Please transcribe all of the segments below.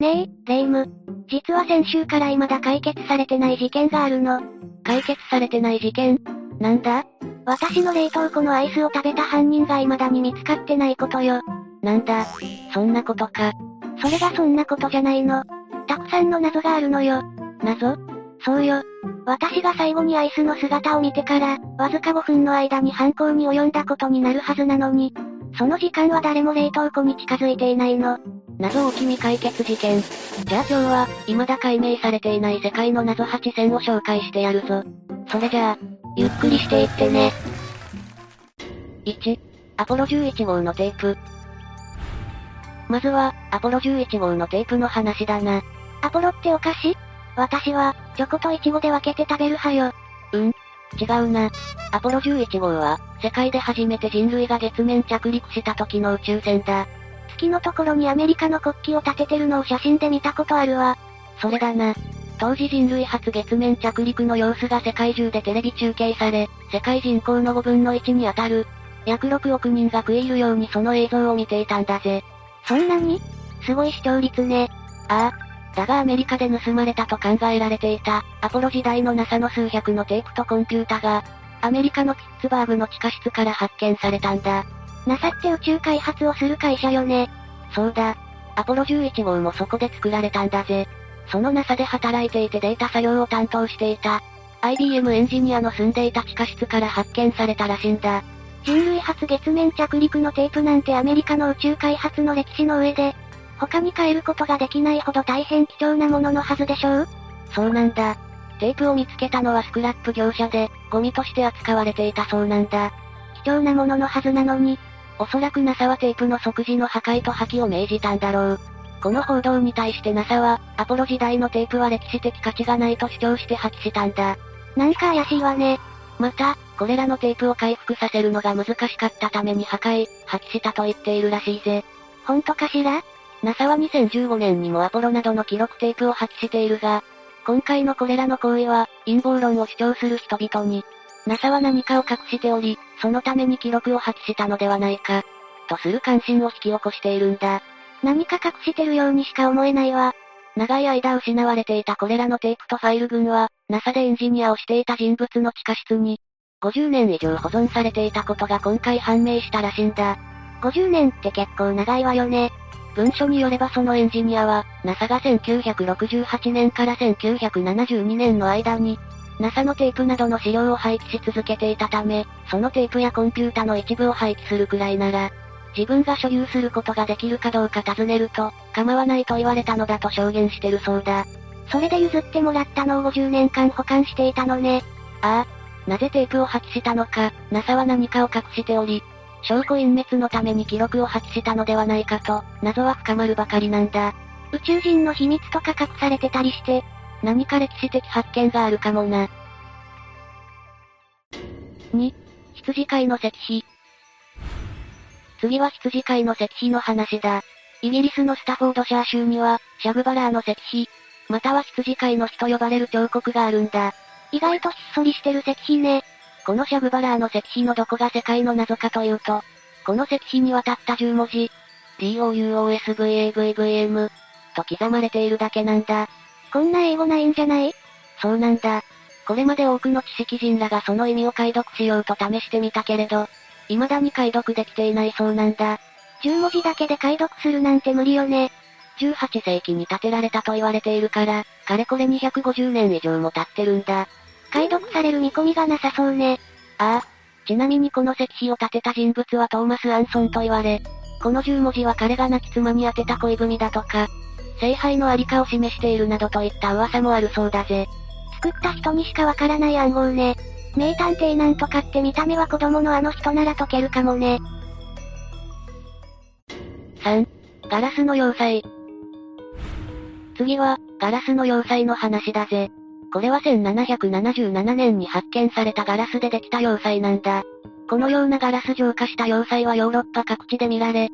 ねえ、レイム。実は先週から未だ解決されてない事件があるの。解決されてない事件？なんだ？私の冷凍庫のアイスを食べた犯人が未だに見つかってないことよ。なんだ、そんなことか。それがそんなことじゃないの。たくさんの謎があるのよ。謎？そうよ。私が最後にアイスの姿を見てから、わずか5分の間に犯行に及んだことになるはずなのに、その時間は誰も冷凍庫に近づいていないの。謎を未解決事件。じゃあ今日は、未だ解明されていない世界の謎8選を紹介してやるぞ。それじゃあ、ゆっくりしていってね。1、アポロ11号のテープ。まずは、アポロ11号のテープの話だな。アポロってお菓子？私は、チョコとイチゴで分けて食べる派よ。うん違うな。アポロ11号は、世界で初めて人類が月面着陸した時の宇宙船だ。月のところにアメリカの国旗を立ててるのを写真で見たことあるわ。それだな。当時人類初月面着陸の様子が世界中でテレビ中継され、世界人口の5分の1に当たる、約6億人が食い入るようにその映像を見ていたんだぜ。そんなに？すごい視聴率ね。ああ。だがアメリカで盗まれたと考えられていた、アポロ時代の NASA の数百のテープとコンピュータが、アメリカのピッツバーグの地下室から発見されたんだ。NASA って宇宙開発をする会社よね。そうだ。アポロ11号もそこで作られたんだぜ。その NASA で働いていてデータ作業を担当していた。IBM エンジニアの住んでいた地下室から発見されたらしいんだ。人類初月面着陸のテープなんてアメリカの宇宙開発の歴史の上で、他に変えることができないほど大変貴重なもののはずでしょう？そうなんだ。テープを見つけたのはスクラップ業者で、ゴミとして扱われていたそうなんだ。貴重なもののはずなのに、おそらく NASA はテープの即時の破壊と破棄を命じたんだろう。この報道に対して NASA は、アポロ時代のテープは歴史的価値がないと主張して破棄したんだ。なんか怪しいわね。また、これらのテープを回復させるのが難しかったために破壊、破棄したと言っているらしいぜ。本当かしら？NASA は2015年にもアポロなどの記録テープを破棄しているが、今回のこれらの行為は、陰謀論を主張する人々に、NASA は何かを隠しており、そのために記録を破棄したのではないか、とする関心を引き起こしているんだ。何か隠してるようにしか思えないわ。長い間失われていたこれらのテープとファイル群は、NASA でエンジニアをしていた人物の地下室に、50年以上保存されていたことが今回判明したらしいんだ。50年って結構長いわよね。文書によればそのエンジニアは、NASA が1968年から1972年の間に、NASA のテープなどの資料を廃棄し続けていたため、そのテープやコンピュータの一部を廃棄するくらいなら、自分が所有することができるかどうか尋ねると、構わないと言われたのだと証言してるそうだ。それで譲ってもらったのを50年間保管していたのね。ああ。なぜテープを破棄したのか、NASA は何かを隠しており、証拠隠滅のために記録を破棄したのではないかと、謎は深まるばかりなんだ。宇宙人の秘密とか隠されてたりして、何か歴史的発見があるかもな。2、羊飼いの石碑。次は羊飼いの石碑の話だ。イギリスのスタフォードシャー州には、シャグバラーの石碑、または羊飼いの日と呼ばれる彫刻があるんだ。意外とひっそりしてる石碑ね。このシャグバラーの石碑のどこが世界の謎かというと、この石碑にはたった10文字、DOUOSVAVVM と刻まれているだけなんだ。こんな英語ないんじゃない？そうなんだ。これまで多くの知識人らがその意味を解読しようと試してみたけれど、未だに解読できていないそうなんだ。10文字だけで解読するなんて無理よね。18世紀に建てられたと言われているから、かれこれ250年以上も経ってるんだ。解読される見込みがなさそうね。ああ。ちなみにこの石碑を建てた人物はトーマス・アンソンと言われ、この10文字は彼が亡き妻に宛てた恋文だとか、聖杯のありかを示しているなどといった噂もあるそうだぜ。作った人にしかわからない暗号ね。名探偵なんとかって見た目は子供のあの人なら解けるかもね。3. ガラスの要塞。次は、ガラスの要塞の話だぜ。これは1777年に発見されたガラスでできた要塞なんだ。このようなガラス浄化した要塞はヨーロッパ各地で見られ、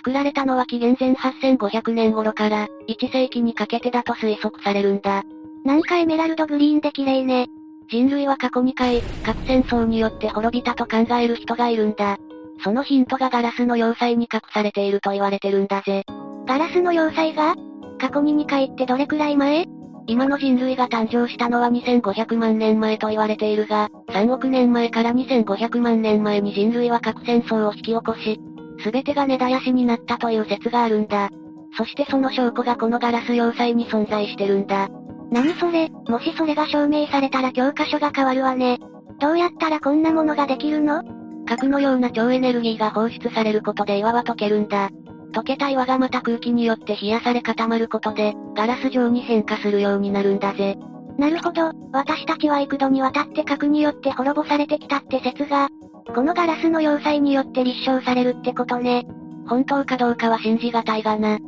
作られたのは紀元前8500年頃から1世紀にかけてだと推測されるんだ。なんかエメラルドグリーンで綺麗ね。人類は過去2回、核戦争によって滅びたと考える人がいるんだ。そのヒントがガラスの要塞に隠されていると言われてるんだぜ。ガラスの要塞が過去に2回ってどれくらい前？今の人類が誕生したのは2500万年前と言われているが、3億年前から2500万年前に人類は核戦争を引き起こし、すべてが根絶やしになったという説があるんだ。そしてその証拠がこのガラス要塞に存在してるんだ。何それ、もしそれが証明されたら教科書が変わるわね。どうやったらこんなものができるの？核のような超エネルギーが放出されることで岩は溶けるんだ。溶けた岩がまた空気によって冷やされ固まることで、ガラス状に変化するようになるんだぜ。なるほど、私たちは幾度にわたって核によって滅ぼされてきたって説が、このガラスの要塞によって立証されるってことね。本当かどうかは信じがたいがな。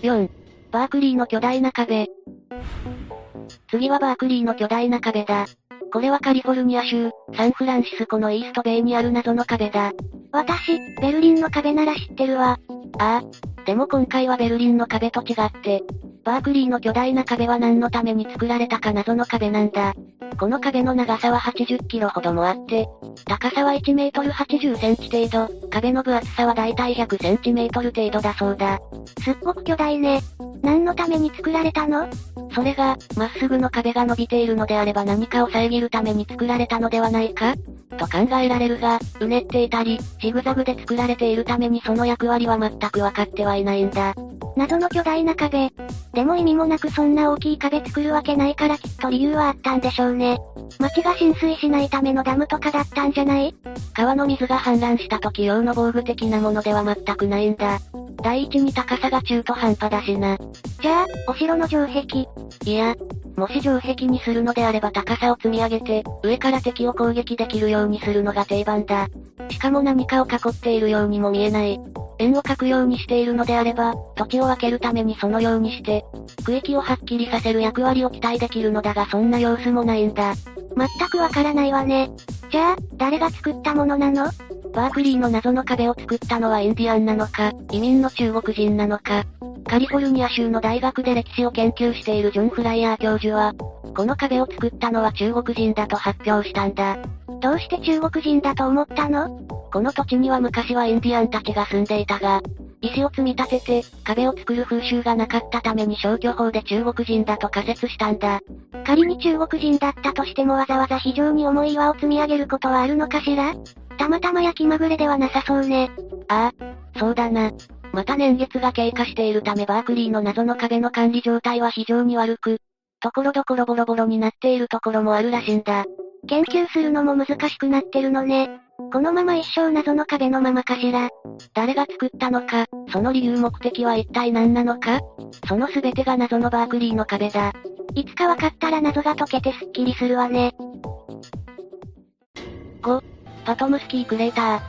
4. バークリーの巨大な壁。次はバークリーの巨大な壁だ。これはカリフォルニア州、サンフランシスコのイーストベイにある謎の壁だ。私、ベルリンの壁なら知ってるわ。ああ。でも今回はベルリンの壁と違って、バークリーの巨大な壁は何のために作られたか謎の壁なんだ。この壁の長さは80キロほどもあって、高さは1メートル80センチ程度、壁の分厚さはだいたい100センチメートル程度だそうだ。すっごく巨大ね。何のために作られたの？それが、まっすぐの壁が伸びているのであれば何かを遮るために作られたのではないか？と考えられるが、うねっていたり、ジグザグで作られているためにその役割は全く分かってはいないんだ。謎の巨大な壁。でも意味もなくそんな大きい壁作るわけないからきっと理由はあったんでしょうね。街が浸水しないためのダムとかだったんじゃない？川の水が氾濫した時用の防具的なものでは全くないんだ。第一に高さが中途半端だしな。じゃあ、お城の城壁。いや、もし城壁にするのであれば高さを積み上げて、上から敵を攻撃できるようにするのが定番だ。しかも何かを囲っているようにも見えない。円を描くようにしているのであれば、土地を分けるためにそのようにして、区域をはっきりさせる役割を期待できるのだがそんな様子もないんだ。全くわからないわね。じゃあ、誰が作ったものなの？バークリーの謎の壁を作ったのはインディアンなのか、移民の中国人なのか。カリフォルニア州の大学で歴史を研究しているジョン・フライヤー教授は、この壁を作ったのは中国人だと発表したんだ。どうして中国人だと思ったの？この土地には昔はインディアンたちが住んでいたが、石を積み立てて、壁を作る風習がなかったために消去法で中国人だと仮説したんだ。仮に中国人だったとしてもわざわざ非常に重い岩を積み上げることはあるのかしら？たまたま焼きまぐれではなさそうね。ああ、そうだな。また年月が経過しているためバークリーの謎の壁の管理状態は非常に悪く、ところどころボロボロになっているところもあるらしいんだ。研究するのも難しくなってるのね。このまま一生謎の壁のままかしら。誰が作ったのか、その理由目的は一体何なのかその全てが謎のバークリーの壁だ。いつかわかったら謎が解けてスッキリするわね。5、パトムスキークレーター。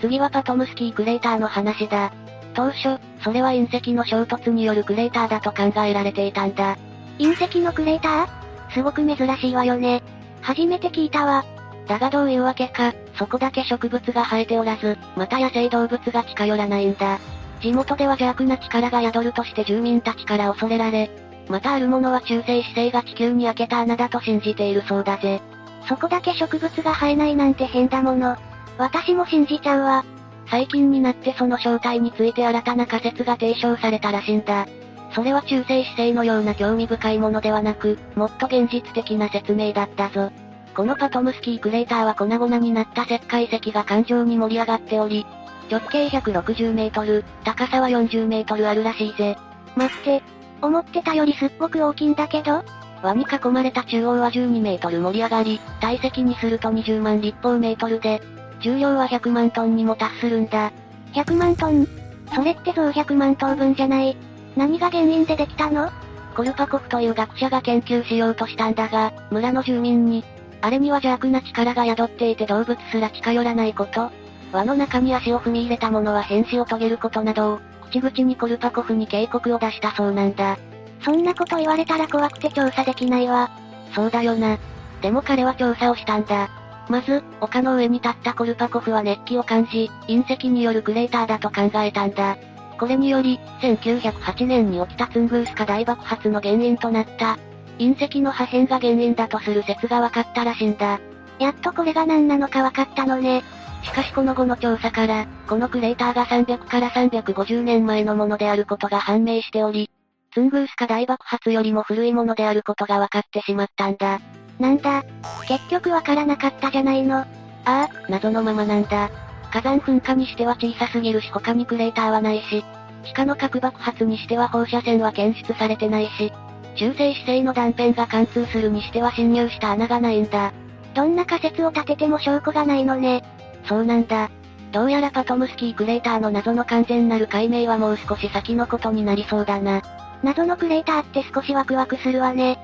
次はパトムスキークレーターの話だ。当初、それは隕石の衝突によるクレーターだと考えられていたんだ。隕石のクレーター？すごく珍しいわよね。初めて聞いたわ。だがどういうわけか、そこだけ植物が生えておらず、また野生動物が近寄らないんだ。地元では邪悪な力が宿るとして住民たちから恐れられ、またある者は中性子星が地球に開けた穴だと信じているそうだぜ。そこだけ植物が生えないなんて変だもの。私も信じちゃうわ。最近になってその正体について新たな仮説が提唱されたらしいんだ。それは中性子星のような興味深いものではなく、もっと現実的な説明だったぞ。このパトムスキークレーターは粉々になった石灰石が環状に盛り上がっており、直径160メートル、高さは40メートルあるらしいぜ。待って、思ってたよりすっごく大きいんだけど？輪に囲まれた中央は12メートル盛り上がり、体積にすると20万立方メートルで、重量は100万トンにも達するんだ。100万トン？それって像100万頭分じゃない。何が原因でできたの？コルパコフという学者が研究しようとしたんだが、村の住民に、あれには邪悪な力が宿っていて動物すら近寄らないこと、輪の中に足を踏み入れた者は変死を遂げることなどを、口々にコルパコフに警告を出したそうなんだ。そんなこと言われたら怖くて調査できないわ。そうだよな。でも彼は調査をしたんだ。まず、丘の上に立ったコルパコフは熱気を感じ、隕石によるクレーターだと考えたんだ。これにより、1908年に起きたツングースカ大爆発の原因となった、隕石の破片が原因だとする説が分かったらしいんだ。やっとこれが何なのか分かったのね。しかしこの後の調査から、このクレーターが300から350年前のものであることが判明しており、ツングースカ大爆発よりも古いものであることが分かってしまったんだ。なんだ？結局わからなかったじゃないの。ああ、謎のままなんだ。火山噴火にしては小さすぎるし他にクレーターはないし、地下の核爆発にしては放射線は検出されてないし、中性子星の断片が貫通するにしては侵入した穴がないんだ。どんな仮説を立てても証拠がないのね。そうなんだ。どうやらパトムスキークレーターの謎の完全なる解明はもう少し先のことになりそうだな。謎のクレーターって少しワクワクするわね。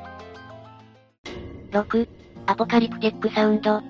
6、アポカリプテックサウンド。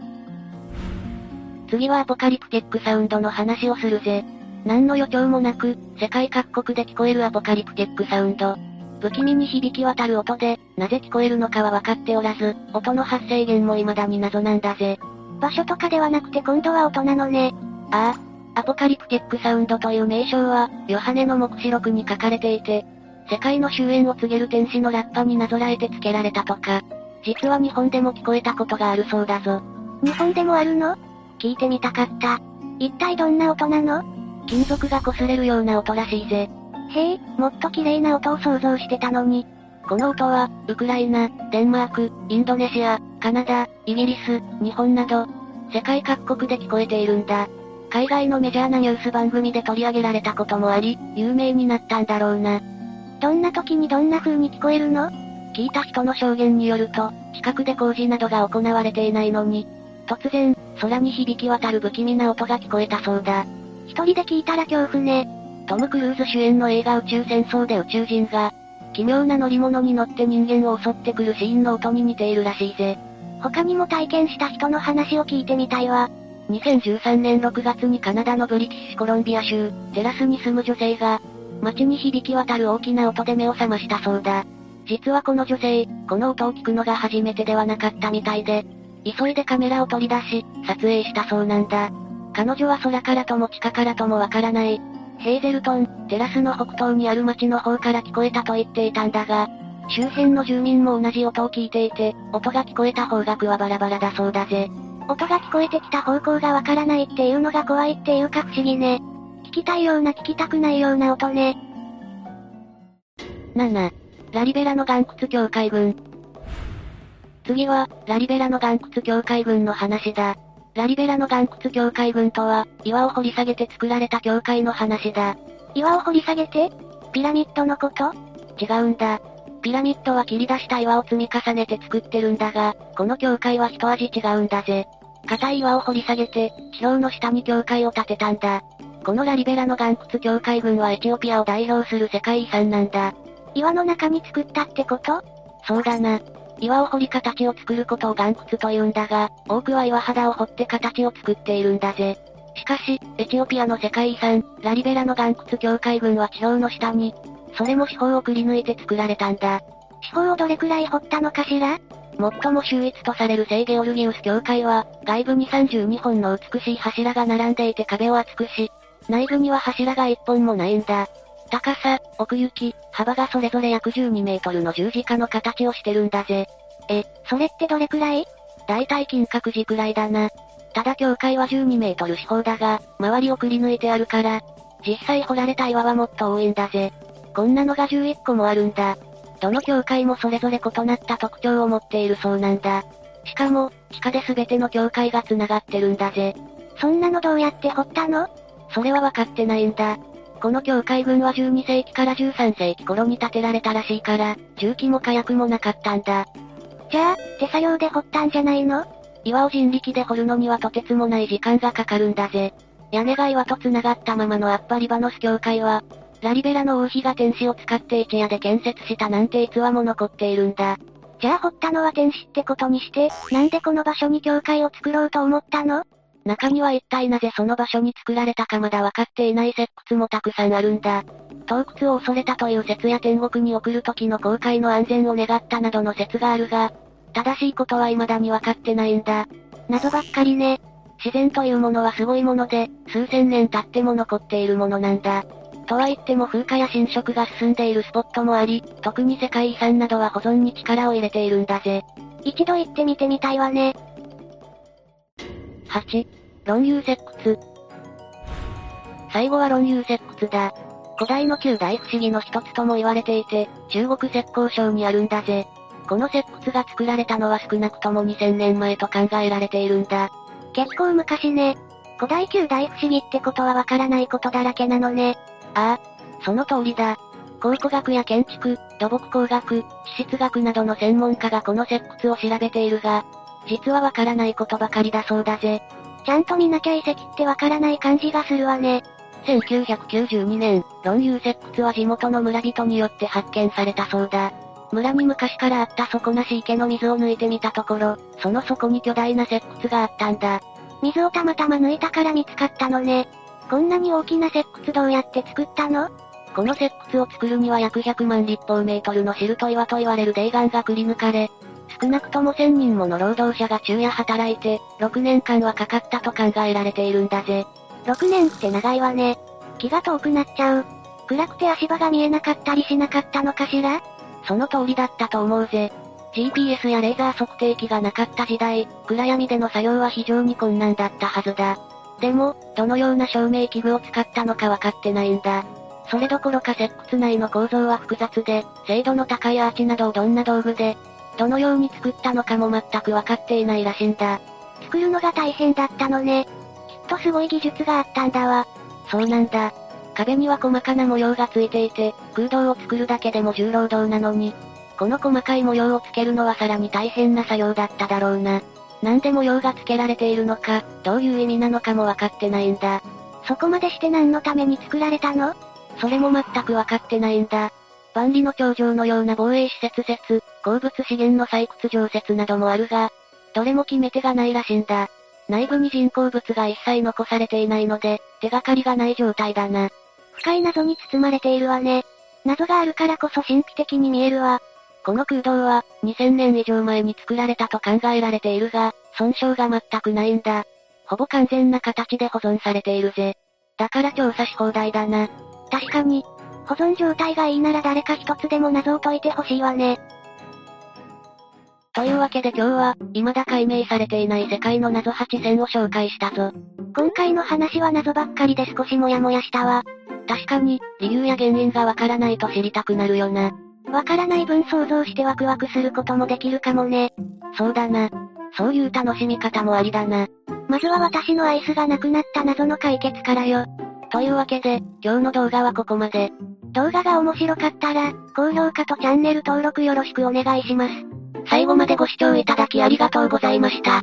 次はアポカリプテックサウンドの話をするぜ。何の予兆もなく、世界各国で聞こえるアポカリプテックサウンド。不気味に響き渡る音で、なぜ聞こえるのかは分かっておらず、音の発生源も未だに謎なんだぜ。場所とかではなくて今度は音なのね。ああ。アポカリプティックサウンドという名称は、ヨハネの目視録に書かれていて、世界の終焉を告げる天使のラッパになぞらえて付けられたとか、実は日本でも聞こえたことがあるそうだぞ。日本でもあるの？聞いてみたかった。一体どんな音なの？金属が擦れるような音らしいぜ。へえ、もっと綺麗な音を想像してたのに。この音は、ウクライナ、デンマーク、インドネシア、カナダ、イギリス、日本など、世界各国で聞こえているんだ。海外のメジャーなニュース番組で取り上げられたこともあり、有名になったんだろうな。どんな時にどんな風に聞こえるの？聞いた人の証言によると、近くで工事などが行われていないのに、突然、空に響き渡る不気味な音が聞こえたそうだ。一人で聞いたら恐怖ね。トム・クルーズ主演の映画宇宙戦争で宇宙人が、奇妙な乗り物に乗って人間を襲ってくるシーンの音に似ているらしいぜ。他にも体験した人の話を聞いてみたいわ。2013年6月にカナダのブリティッシュコロンビア州、テラスに住む女性が、街に響き渡る大きな音で目を覚ましたそうだ。実はこの女性、この音を聞くのが初めてではなかったみたいで、急いでカメラを取り出し、撮影したそうなんだ。彼女は空からとも地下からともわからない。ヘーゼルトン、テラスの北東にある町の方から聞こえたと言っていたんだが、周辺の住民も同じ音を聞いていて、音が聞こえた方角はバラバラだそうだぜ。音が聞こえてきた方向がわからないっていうのが怖いっていうか不思議ね。聞きたいような聞きたくないような音ね。7、ラリベラの岩窟境界群。次は、ラリベラの岩窟境界群の話だ。ラリベラの岩窟境界群とは、岩を掘り下げて作られた境界の話だ。岩を掘り下げて？ピラミッドのこと？違うんだ。ピラミッドは切り出した岩を積み重ねて作ってるんだが、この境界は一味違うんだぜ。硬い岩を掘り下げて、地表の下に境界を建てたんだ。このラリベラの岩窟境界群はエチオピアを代表する世界遺産なんだ。岩の中に作ったってこと？そうだな。岩を掘り形を作ることを岩窟と言うんだが、多くは岩肌を掘って形を作っているんだぜ。しかし、エチオピアの世界遺産、ラリベラの岩窟境界群は地表の下に、それも四方をくり抜いて作られたんだ。四方をどれくらい掘ったのかしら？最も秀逸とされる聖ゲオルギウス教会は、外部に32本の美しい柱が並んでいて壁を厚くし、内部には柱が1本もないんだ。高さ、奥行き、幅がそれぞれ約12メートルの十字架の形をしてるんだぜ。え、それってどれくらい？だいたい金閣寺くらいだな。ただ境界は12メートル四方だが、周りをくり抜いてあるから、実際掘られた岩はもっと多いんだぜ。こんなのが11個もあるんだ。どの境界もそれぞれ異なった特徴を持っているそうなんだ。しかも、地下で全ての境界が繋がってるんだぜ。そんなのどうやって掘ったの？それは分かってないんだ。この境界群は12世紀から13世紀頃に建てられたらしいから、重機も火薬もなかったんだ。じゃあ、手作業で掘ったんじゃないの？岩を人力で掘るのにはとてつもない時間がかかるんだぜ。屋根が岩と繋がったままのアッパリバノス境界は、ラリベラの王妃が天使を使って一夜で建設したなんて逸話も残っているんだ。じゃあ掘ったのは天使ってことにして、なんでこの場所に教会を作ろうと思ったの？中には一体なぜその場所に作られたかまだ分かっていない石窟もたくさんあるんだ。洞窟を恐れたという説や天国に送る時の航海の安全を願ったなどの説があるが、正しいことは未だに分かってないんだ。謎ばっかりね。自然というものはすごいもので、数千年経っても残っているものなんだ。とは言っても風化や侵食が進んでいるスポットもあり、特に世界遺産などは保存に力を入れているんだぜ。一度行ってみてみたいわね。8、論遊石窟。最後は論遊石窟だ。古代の旧大不思議の一つとも言われていて、中国石膏省にあるんだぜ。この石窟が作られたのは少なくとも2000年前と考えられているんだ。結構昔ね。古代旧大不思議ってことはわからないことだらけなのね。ああ、その通りだ。考古学や建築、土木工学、地質学などの専門家がこの石窟を調べているが、実はわからないことばかりだそうだぜ。ちゃんと見なきゃ遺跡ってわからない感じがするわね。1992年、論遊石窟は地元の村人によって発見されたそうだ。村に昔からあった底なし池の水を抜いてみたところ、その底に巨大な石窟があったんだ。水をたまたま抜いたから見つかったのね。こんなに大きな石窟どうやって作ったの？この石窟を作るには約100万立方メートルのシルト岩と言われる泥岩がくり抜かれ、少なくとも1000人もの労働者が昼夜働いて、6年間はかかったと考えられているんだぜ。6年って長いわね。気が遠くなっちゃう。暗くて足場が見えなかったりしなかったのかしら？その通りだったと思うぜ。GPS やレーザー測定器がなかった時代、暗闇での作業は非常に困難だったはずだ。でも、どのような照明器具を使ったのか分かってないんだ。それどころか石窟内の構造は複雑で、精度の高いアーチなどをどんな道具で、どのように作ったのかも全く分かっていないらしいんだ。作るのが大変だったのね。きっとすごい技術があったんだわ。そうなんだ。壁には細かな模様がついていて、空洞を作るだけでも重労働なのに、この細かい模様をつけるのはさらに大変な作業だっただろうな。なんで模様がつけられているのか、どういう意味なのかもわかってないんだ。そこまでして何のために作られたの？それも全くわかってないんだ。万里の長城のような防衛施設説、鉱物資源の採掘場説などもあるが、どれも決め手がないらしいんだ。内部に人工物が一切残されていないので、手がかりがない状態だな。深い謎に包まれているわね。謎があるからこそ神秘的に見えるわ。この空洞は、2000年以上前に作られたと考えられているが、損傷が全くないんだ。ほぼ完全な形で保存されているぜ。だから調査し放題だな。確かに。保存状態がいいなら誰か一つでも謎を解いてほしいわね。というわけで今日は、未だ解明されていない世界の謎8選を紹介したぞ。今回の話は謎ばっかりで少しモヤモヤしたわ。確かに、理由や原因がわからないと知りたくなるよな。わからない分想像してワクワクすることもできるかもね。そうだな。そういう楽しみ方もありだな。まずは私のアイスがなくなった謎の解決からよ。というわけで、今日の動画はここまで。動画が面白かったら、高評価とチャンネル登録よろしくお願いします。最後までご視聴いただきありがとうございました。